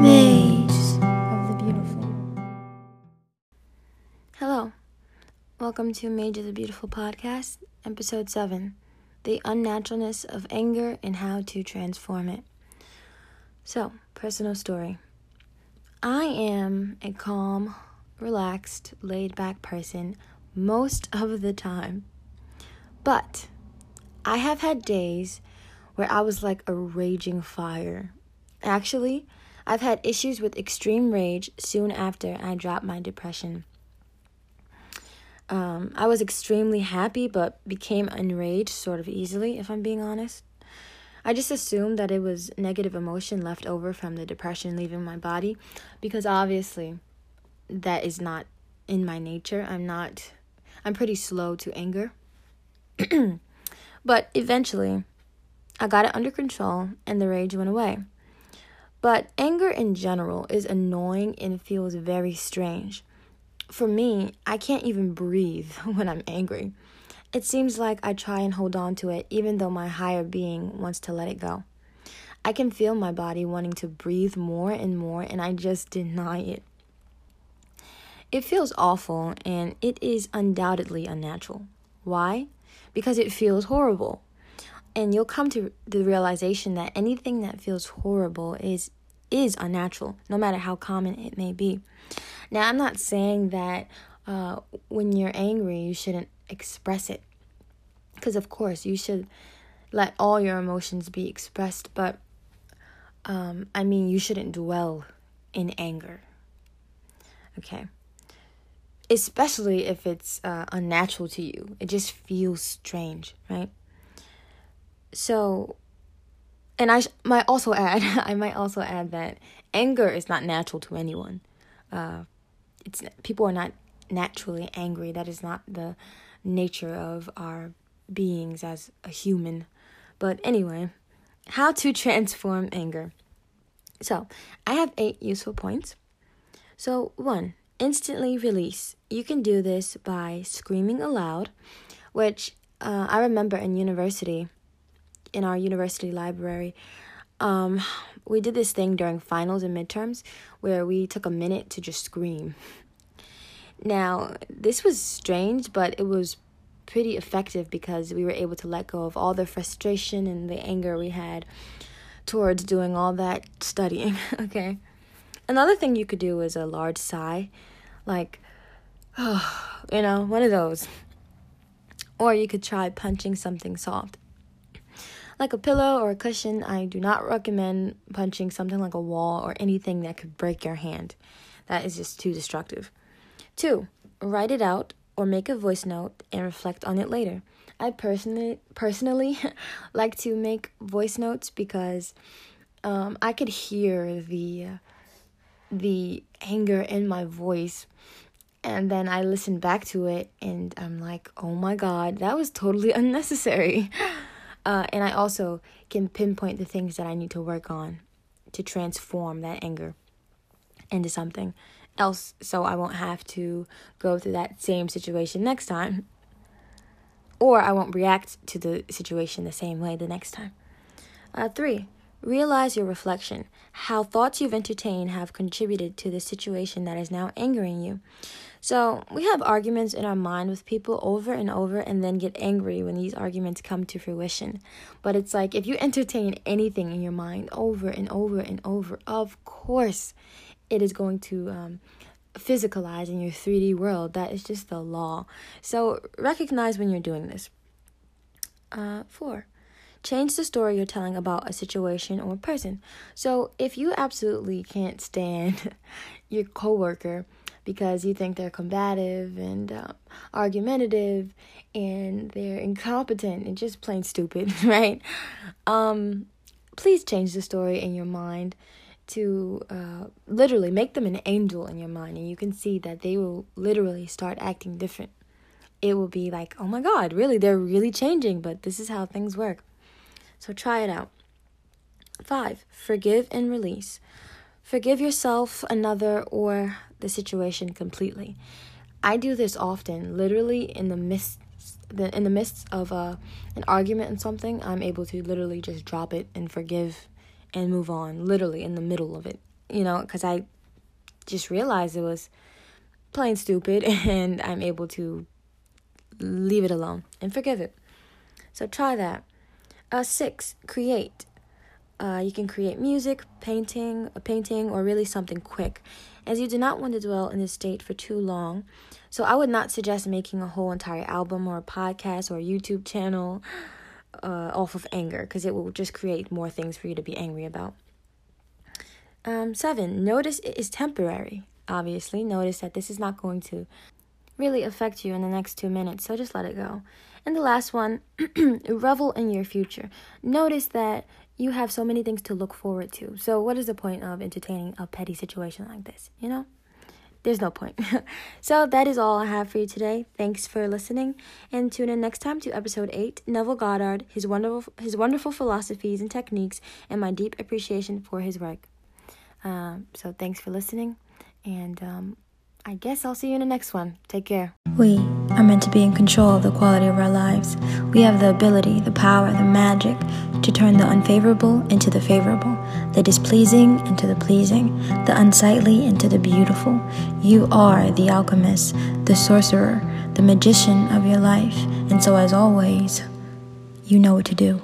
Mage of the Beautiful. Hello. Welcome to Mage of the Beautiful podcast, episode 7 The Unnaturalness of Anger and How to Transform It. So, personal story. I am a calm, relaxed, laid back person most of the time. But I have had days where I was like a raging fire. Actually, I've had issues with extreme rage soon after I dropped my depression. Um, I was extremely happy but became enraged sort of easily, if I'm being honest. I just assumed that it was negative emotion left over from the depression leaving my body because obviously that is not in my nature. I'm not, I'm pretty slow to anger. but eventually, I got it under control and the rage went away. But anger in general is annoying and feels very strange. For me, I can't even breathe when I'm angry. It seems like I try and hold on to it even though my higher being wants to let it go. I can feel my body wanting to breathe more and more, and I just deny it. It feels awful and it is undoubtedly unnatural. Why? Because it feels horrible and you'll come to the realization that anything that feels horrible is is unnatural no matter how common it may be. Now i'm not saying that uh, when you're angry you shouldn't express it because of course you should let all your emotions be expressed but um, i mean you shouldn't dwell in anger okay? Especially if it's uh, unnatural to you. It just feels strange right so and I sh- might also add I might also add that anger is not natural to anyone. Uh, it's people are not naturally angry. That is not the nature of our beings as a human. But anyway, how to transform anger. So, I have eight useful points. So, one, instantly release. You can do this by screaming aloud, which uh, I remember in university in our university library, um, we did this thing during finals and midterms where we took a minute to just scream. Now, this was strange, but it was pretty effective because we were able to let go of all the frustration and the anger we had towards doing all that studying. okay. Another thing you could do is a large sigh, like, oh, you know, one of those. Or you could try punching something soft like a pillow or a cushion, I do not recommend punching something like a wall or anything that could break your hand. That is just too destructive. Two, write it out or make a voice note and reflect on it later. I personally personally like to make voice notes because um, I could hear the the anger in my voice and then I listen back to it and I'm like, "Oh my god, that was totally unnecessary." Uh, and I also can pinpoint the things that I need to work on to transform that anger into something else so I won't have to go through that same situation next time. Or I won't react to the situation the same way the next time. Uh, three, realize your reflection, how thoughts you've entertained have contributed to the situation that is now angering you. So, we have arguments in our mind with people over and over and then get angry when these arguments come to fruition. But it's like if you entertain anything in your mind over and over and over, of course it is going to um, physicalize in your 3D world. That is just the law. So, recognize when you're doing this. Uh, four, change the story you're telling about a situation or a person. So, if you absolutely can't stand your coworker, because you think they're combative and uh, argumentative and they're incompetent and just plain stupid, right? Um, please change the story in your mind to uh, literally make them an angel in your mind, and you can see that they will literally start acting different. It will be like, oh my God, really? They're really changing, but this is how things work. So try it out. Five, forgive and release. Forgive yourself, another, or the situation completely. I do this often, literally in the midst the, in the midst of a uh, an argument and something, I'm able to literally just drop it and forgive and move on, literally in the middle of it. you know, because I just realized it was plain stupid and I'm able to leave it alone and forgive it. So try that. Uh, six, create. Uh, you can create music, painting, a painting, or really something quick, as you do not want to dwell in this state for too long. So I would not suggest making a whole entire album or a podcast or a YouTube channel uh, off of anger, because it will just create more things for you to be angry about. Um, seven, notice it is temporary. Obviously, notice that this is not going to really affect you in the next two minutes, so just let it go. And the last one, revel in your future. Notice that you have so many things to look forward to. So, what is the point of entertaining a petty situation like this? You know? There's no point. so, that is all I have for you today. Thanks for listening, and tune in next time to episode 8 Neville Goddard, his wonderful, his wonderful philosophies and techniques, and my deep appreciation for his work. Um, so, thanks for listening, and um, I guess I'll see you in the next one. Take care. We are meant to be in control of the quality of our lives. We have the ability, the power, the magic to turn the unfavorable into the favorable, the displeasing into the pleasing, the unsightly into the beautiful. You are the alchemist, the sorcerer, the magician of your life. And so, as always, you know what to do.